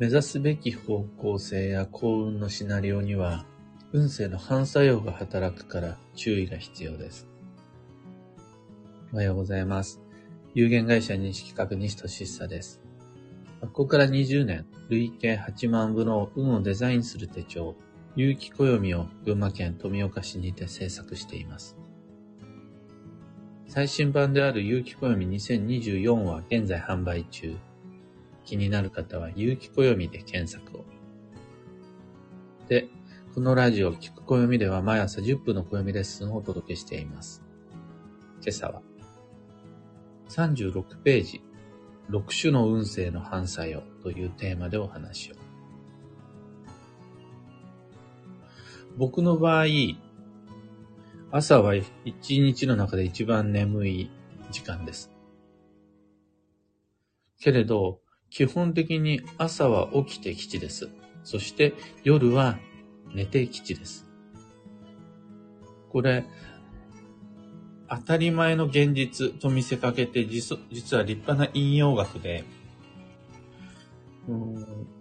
目指すべき方向性や幸運のシナリオには、運勢の反作用が働くから注意が必要です。おはようございます。有限会社認識確認士としっさです。ここから20年、累計8万部の運をデザインする手帳、有機暦を群馬県富岡市にて制作しています。最新版である有機暦2024は現在販売中。気になる方は有機暦で検索を。で、このラジオ、聞く暦では毎朝10分の暦レッスンをお届けしています。今朝は、36ページ、6種の運勢の反作用というテーマでお話を。僕の場合、朝は一日の中で一番眠い時間です。けれど、基本的に朝は起きて基地です。そして夜は寝て基地です。これ、当たり前の現実と見せかけて実は立派な引用学で、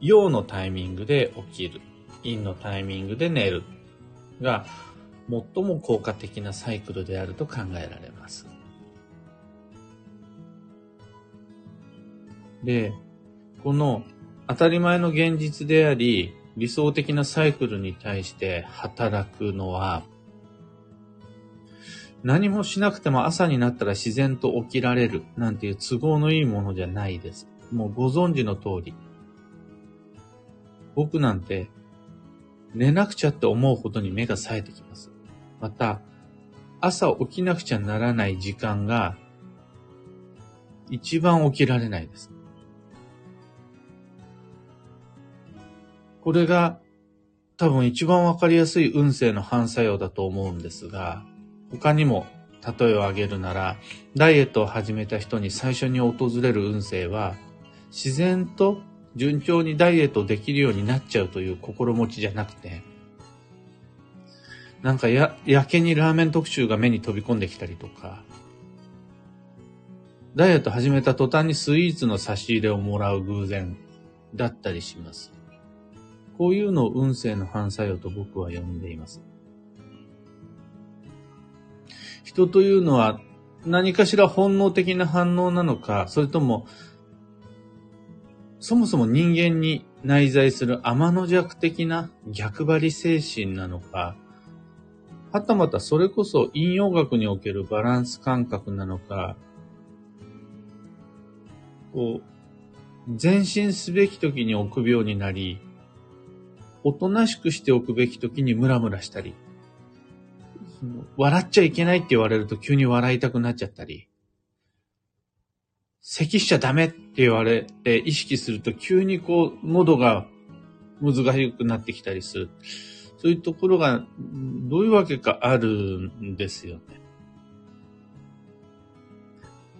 陽のタイミングで起きる、陰のタイミングで寝るが最も効果的なサイクルであると考えられます。で、この当たり前の現実であり、理想的なサイクルに対して働くのは、何もしなくても朝になったら自然と起きられるなんていう都合のいいものじゃないです。もうご存知の通り。僕なんて寝なくちゃって思うほどに目が冴えてきます。また、朝起きなくちゃならない時間が一番起きられないです。これが多分一番わかりやすい運勢の反作用だと思うんですが、他にも例えを挙げるなら、ダイエットを始めた人に最初に訪れる運勢は、自然と順調にダイエットできるようになっちゃうという心持ちじゃなくて、なんかや、やけにラーメン特集が目に飛び込んできたりとか、ダイエット始めた途端にスイーツの差し入れをもらう偶然だったりします。こういうのを運勢の反作用と僕は呼んでいます。人というのは何かしら本能的な反応なのか、それとも、そもそも人間に内在する天の弱的な逆張り精神なのか、はたまたそれこそ陰陽学におけるバランス感覚なのか、こう、前進すべき時に臆病になり、おとなしくしておくべき時にムラムラしたり、その笑っちゃいけないって言われると急に笑いたくなっちゃったり、咳しちゃダメって言われて意識すると急にこう喉が難しくなってきたりする。そういうところがどういうわけかあるんですよね。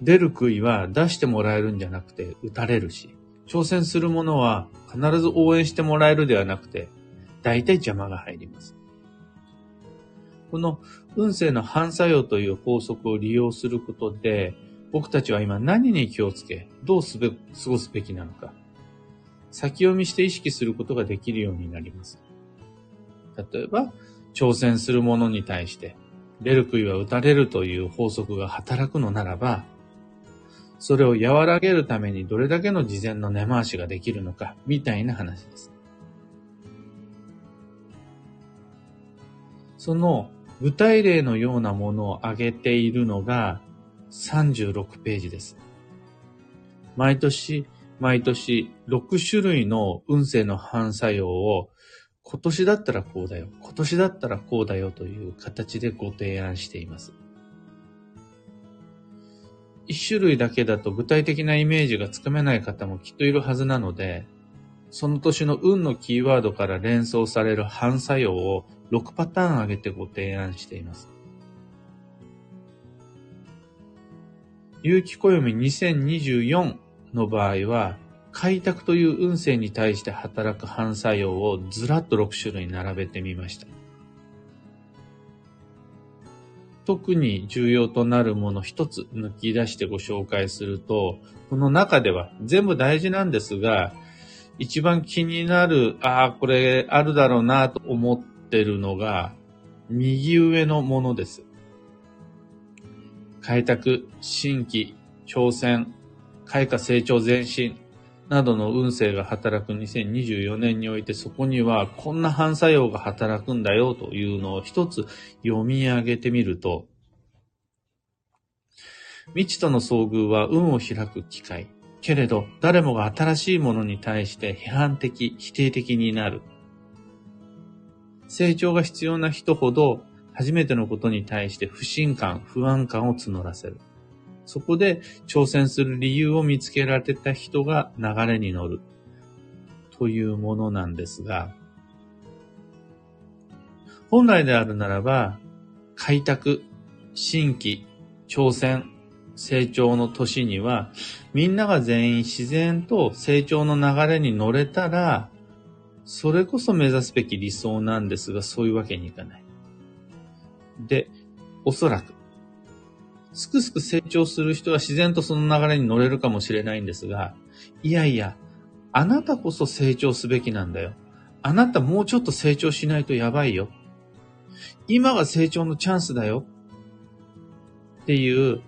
出る杭は出してもらえるんじゃなくて打たれるし、挑戦するものは必ず応援してもらえるではなくて、大体邪魔が入ります。この運勢の反作用という法則を利用することで、僕たちは今何に気をつけ、どうすべ、過ごすべきなのか、先読みして意識することができるようになります。例えば、挑戦するものに対して、出る杭は打たれるという法則が働くのならば、それを和らげるためにどれだけの事前の根回しができるのか、みたいな話です。その具体例のようなものを挙げているのが36ページです。毎年、毎年6種類の運勢の反作用を今年だったらこうだよ、今年だったらこうだよという形でご提案しています。一種類だけだと具体的なイメージがつかめない方もきっといるはずなので、その年の運のキーワードから連想される反作用を6パターン挙げてご提案しています。有機暦2024の場合は、開拓という運勢に対して働く反作用をずらっと6種類並べてみました。特に重要となるもの一つ抜き出してご紹介すると、この中では全部大事なんですが、一番気になる、ああ、これあるだろうなと思ってるのが、右上のものです。開拓、新規、挑戦、開花成長前進などの運勢が働く2024年においてそこにはこんな反作用が働くんだよというのを一つ読み上げてみると、未知との遭遇は運を開く機会。けれど、誰もが新しいものに対して批判的、否定的になる。成長が必要な人ほど、初めてのことに対して不信感、不安感を募らせる。そこで挑戦する理由を見つけられた人が流れに乗る。というものなんですが、本来であるならば、開拓、新規、挑戦、成長の年には、みんなが全員自然と成長の流れに乗れたら、それこそ目指すべき理想なんですが、そういうわけにいかない。で、おそらく、すくすく成長する人は自然とその流れに乗れるかもしれないんですが、いやいや、あなたこそ成長すべきなんだよ。あなたもうちょっと成長しないとやばいよ。今が成長のチャンスだよ。っていう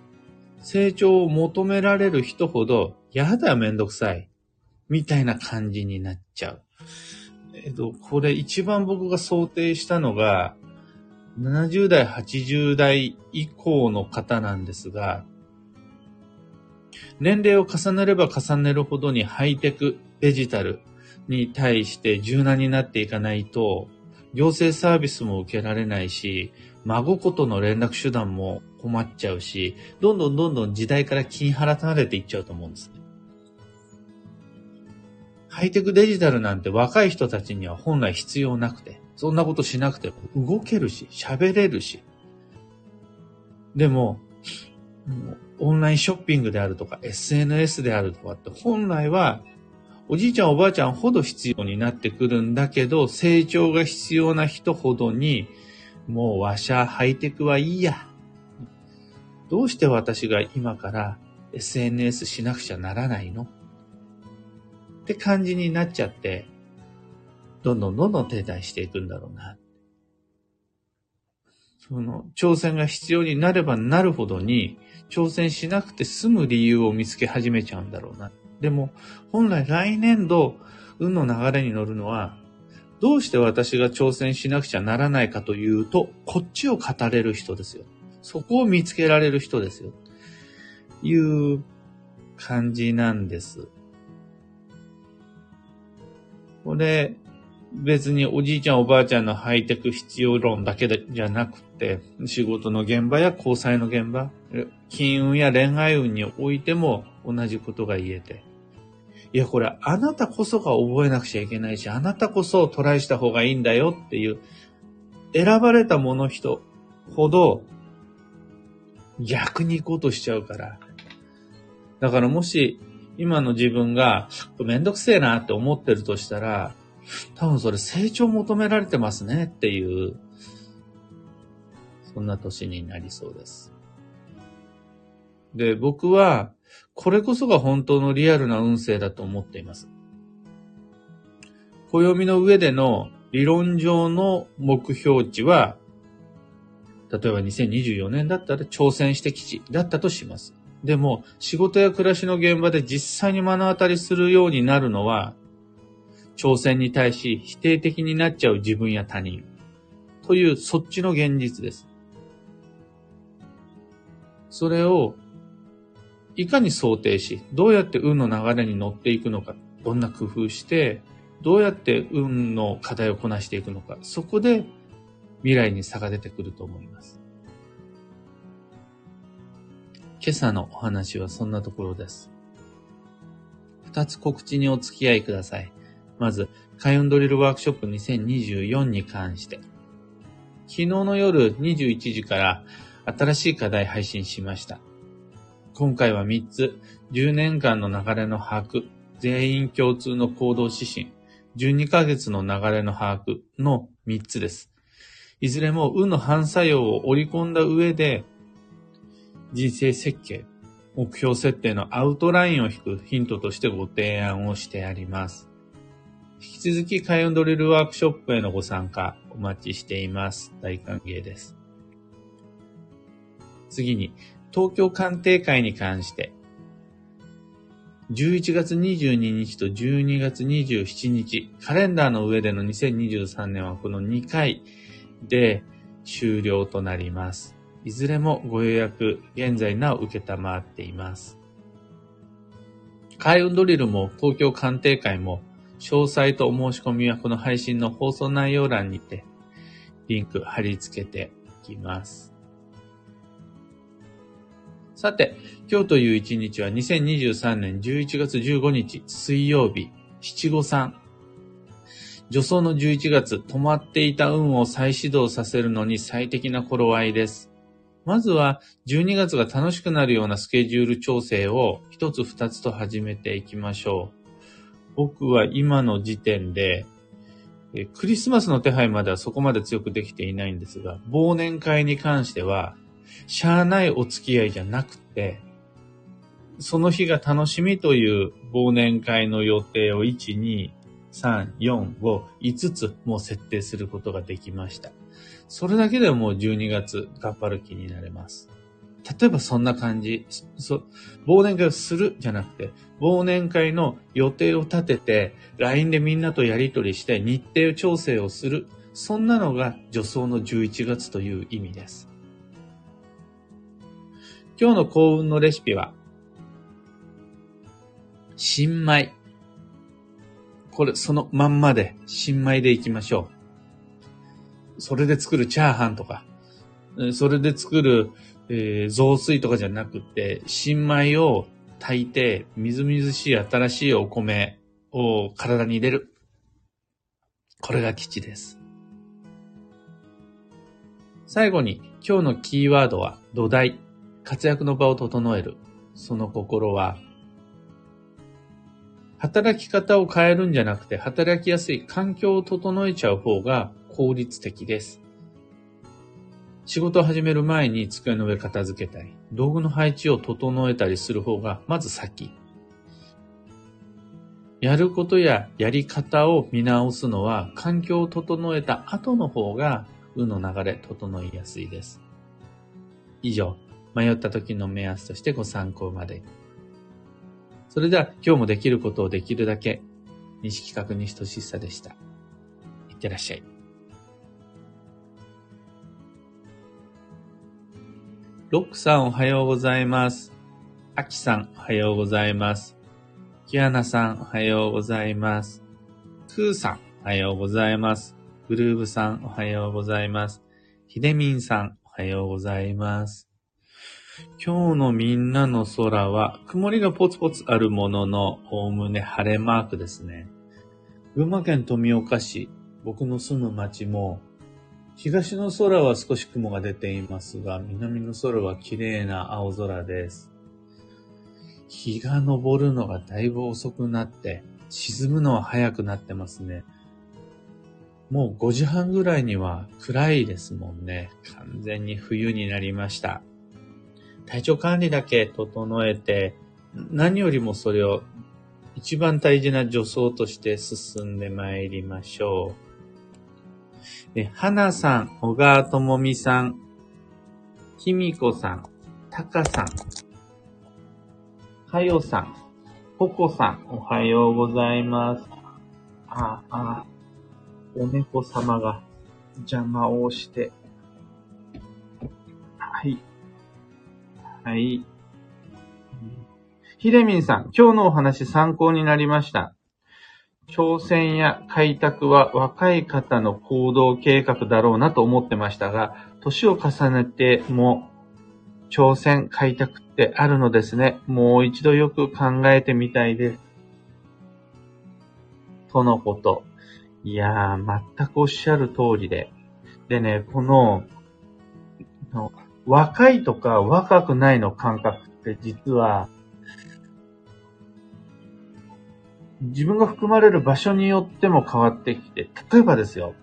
成長を求められる人ほど、やだめんどくさい。みたいな感じになっちゃう。えっと、これ一番僕が想定したのが、70代、80代以降の方なんですが、年齢を重ねれば重ねるほどにハイテク、デジタルに対して柔軟になっていかないと、行政サービスも受けられないし、孫子との連絡手段も困っちゃうし、どんどんどんどん時代から気に払われていっちゃうと思うんですね。ハイテクデジタルなんて若い人たちには本来必要なくて、そんなことしなくても動けるし、喋れるし。でも、オンラインショッピングであるとか SNS であるとかって本来はおじいちゃんおばあちゃんほど必要になってくるんだけど成長が必要な人ほどにもうわしゃハイテクはいいや。どうして私が今から SNS しなくちゃならないの？って感じになっちゃって、どんどんどんどん停滞していくんだろうな。その、挑戦が必要になればなるほどに、挑戦しなくて済む理由を見つけ始めちゃうんだろうな。でも、本来来年度、運の流れに乗るのは、どうして私が挑戦しなくちゃならないかというと、こっちを語れる人ですよ。そこを見つけられる人ですよ。いう感じなんです。これ、別におじいちゃんおばあちゃんのハイテク必要論だけじゃなくて、仕事の現場や交際の現場、金運や恋愛運においても同じことが言えて、いや、これあなたこそが覚えなくちゃいけないし、あなたこそトライした方がいいんだよっていう、選ばれたもの人ほど逆に行こうとしちゃうから。だからもし今の自分がめんどくせえなって思ってるとしたら、多分それ成長求められてますねっていう、そんな年になりそうです。で、僕はこれこそが本当のリアルな運勢だと思っています。暦の上での理論上の目標値は、例えば2024年だったら挑戦して基地だったとします。でも、仕事や暮らしの現場で実際に目の当たりするようになるのは、挑戦に対し否定的になっちゃう自分や他人。という、そっちの現実です。それをいかに想定し、どうやって運の流れに乗っていくのか、どんな工夫して、どうやって運の課題をこなしていくのか、そこで未来に差が出てくると思います。今朝のお話はそんなところです。二つ告知にお付き合いください。まず、開運ドリルワークショップ2024に関して。昨日の夜21時から新しい課題配信しました。今回は3つ、10年間の流れの把握、全員共通の行動指針、12ヶ月の流れの把握の3つです。いずれも運の反作用を織り込んだ上で、人生設計、目標設定のアウトラインを引くヒントとしてご提案をしてあります。引き続き開運ドリルワークショップへのご参加お待ちしています。大歓迎です。次に、東京鑑定会に関して、11月22日と12月27日、カレンダーの上での2023年はこの2回で終了となります。いずれもご予約、現在なお受けたまっています。開運ドリルも東京鑑定会も詳細とお申し込みはこの配信の放送内容欄にてリンク貼り付けていきます。さて、今日という一日は2023年11月15日水曜日七五三。助走の11月、止まっていた運を再始動させるのに最適な頃合いです。まずは12月が楽しくなるようなスケジュール調整を一つ二つと始めていきましょう。僕は今の時点で、クリスマスの手配まではそこまで強くできていないんですが、忘年会に関しては、しゃあないお付き合いじゃなくて、その日が楽しみという忘年会の予定を1、2、3、4、5、5つもう設定することができました。それだけでもう12月頑張る気になれます。例えばそんな感じ。そ忘年会をするじゃなくて、忘年会の予定を立てて、LINE でみんなとやりとりして日程調整をする。そんなのが女装の11月という意味です。今日の幸運のレシピは、新米。これ、そのまんまで、新米でいきましょう。それで作るチャーハンとか、それで作る、えー、雑炊とかじゃなくて、新米を炊いて、みずみずしい新しいお米を体に入れる。これが基地です。最後に、今日のキーワードは土台。活躍の場を整える。その心は、働き方を変えるんじゃなくて、働きやすい環境を整えちゃう方が効率的です。仕事を始める前に机の上片付けたり、道具の配置を整えたりする方がまず先。やることややり方を見直すのは環境を整えた後の方が運の流れ整いやすいです。以上、迷った時の目安としてご参考まで。それでは今日もできることをできるだけ、西企画西俊さでした。いってらっしゃい。ロックさんおはようございます。アキさんおはようございます。キアナさんおはようございます。クーさんおはようございます。グルーブさんおはようございます。ヒデミンさんおはようございます。今日のみんなの空は曇りがポツポツあるものの、おおむね晴れマークですね。群馬県富岡市、僕の住む町も東の空は少し雲が出ていますが、南の空は綺麗な青空です。日が昇るのがだいぶ遅くなって、沈むのは早くなってますね。もう5時半ぐらいには暗いですもんね。完全に冬になりました。体調管理だけ整えて、何よりもそれを一番大事な助走として進んで参りましょう。え、花さん、小川智美さん、きみこさん、たかさん、はよさん、ぽこさん、おはようございます。あ、あ、お猫様が邪魔をして。はい。はい。ひでみんさん、今日のお話参考になりました。挑戦や開拓は若い方の行動計画だろうなと思ってましたが、年を重ねても挑戦、開拓ってあるのですね。もう一度よく考えてみたいです。とのこと。いやー、全くおっしゃる通りで。でね、この、の若いとか若くないの感覚って実は自分が含まれる場所によっても変わってきて、例えばですよ、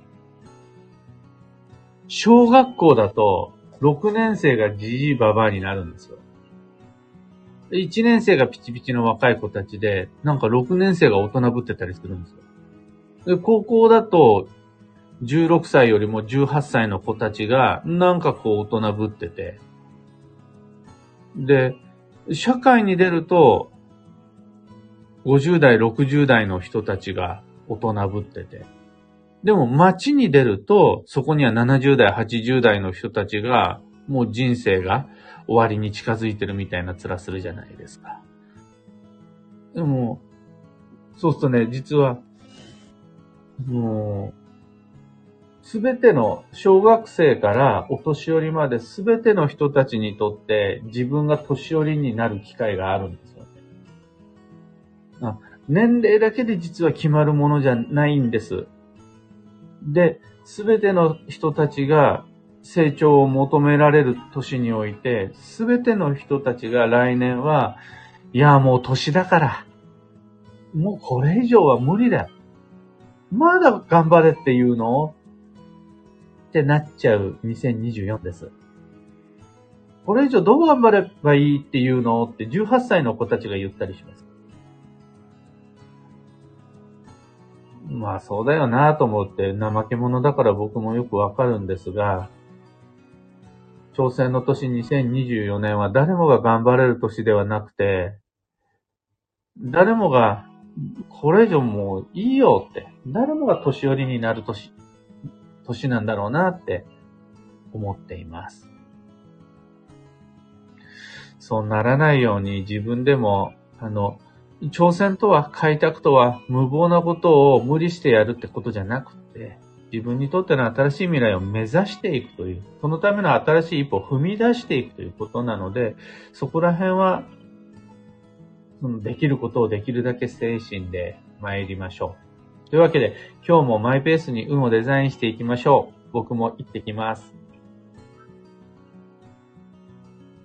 小学校だと、6年生がじじいばばあになるんですよ。1年生がピチピチの若い子たちで、なんか6年生が大人ぶってたりするんですよ。で、高校だと、16歳よりも18歳の子たちが、なんかこう大人ぶってて、で、社会に出ると、50代、60代の人たちが大人ぶってて、でも街に出ると、そこには70代、80代の人たちが、もう人生が終わりに近づいてるみたいな面するじゃないですか。でも、そうするとね、実は、もう、すべての小学生からお年寄りまですべての人たちにとって自分が年寄りになる機会があるんですよね。年齢だけで実は決まるものじゃないんです。で、すべての人たちが成長を求められる年において、すべての人たちが来年は、いや、もう年だから、もうこれ以上は無理だ。まだ頑張れっていうのってなっちゃう2024です。これ以上どう頑張ればいいっていうのって18歳の子たちが言ったりします。まあそうだよなと思って怠け者だから僕もよくわかるんですが、挑戦の年2024年は誰もが頑張れる年ではなくて、誰もがこれ以上もういいよって、誰もが年寄りになる年、年なんだろうなって思っています。そうならないように自分でも、あの、挑戦とは開拓とは無謀なことを無理してやるってことじゃなくて、自分にとっての新しい未来を目指していくという、そのための新しい一歩を踏み出していくということなので、そこら辺は、できることをできるだけ精神で参りましょう。というわけで、今日もマイペースに運をデザインしていきましょう。僕も行ってきます。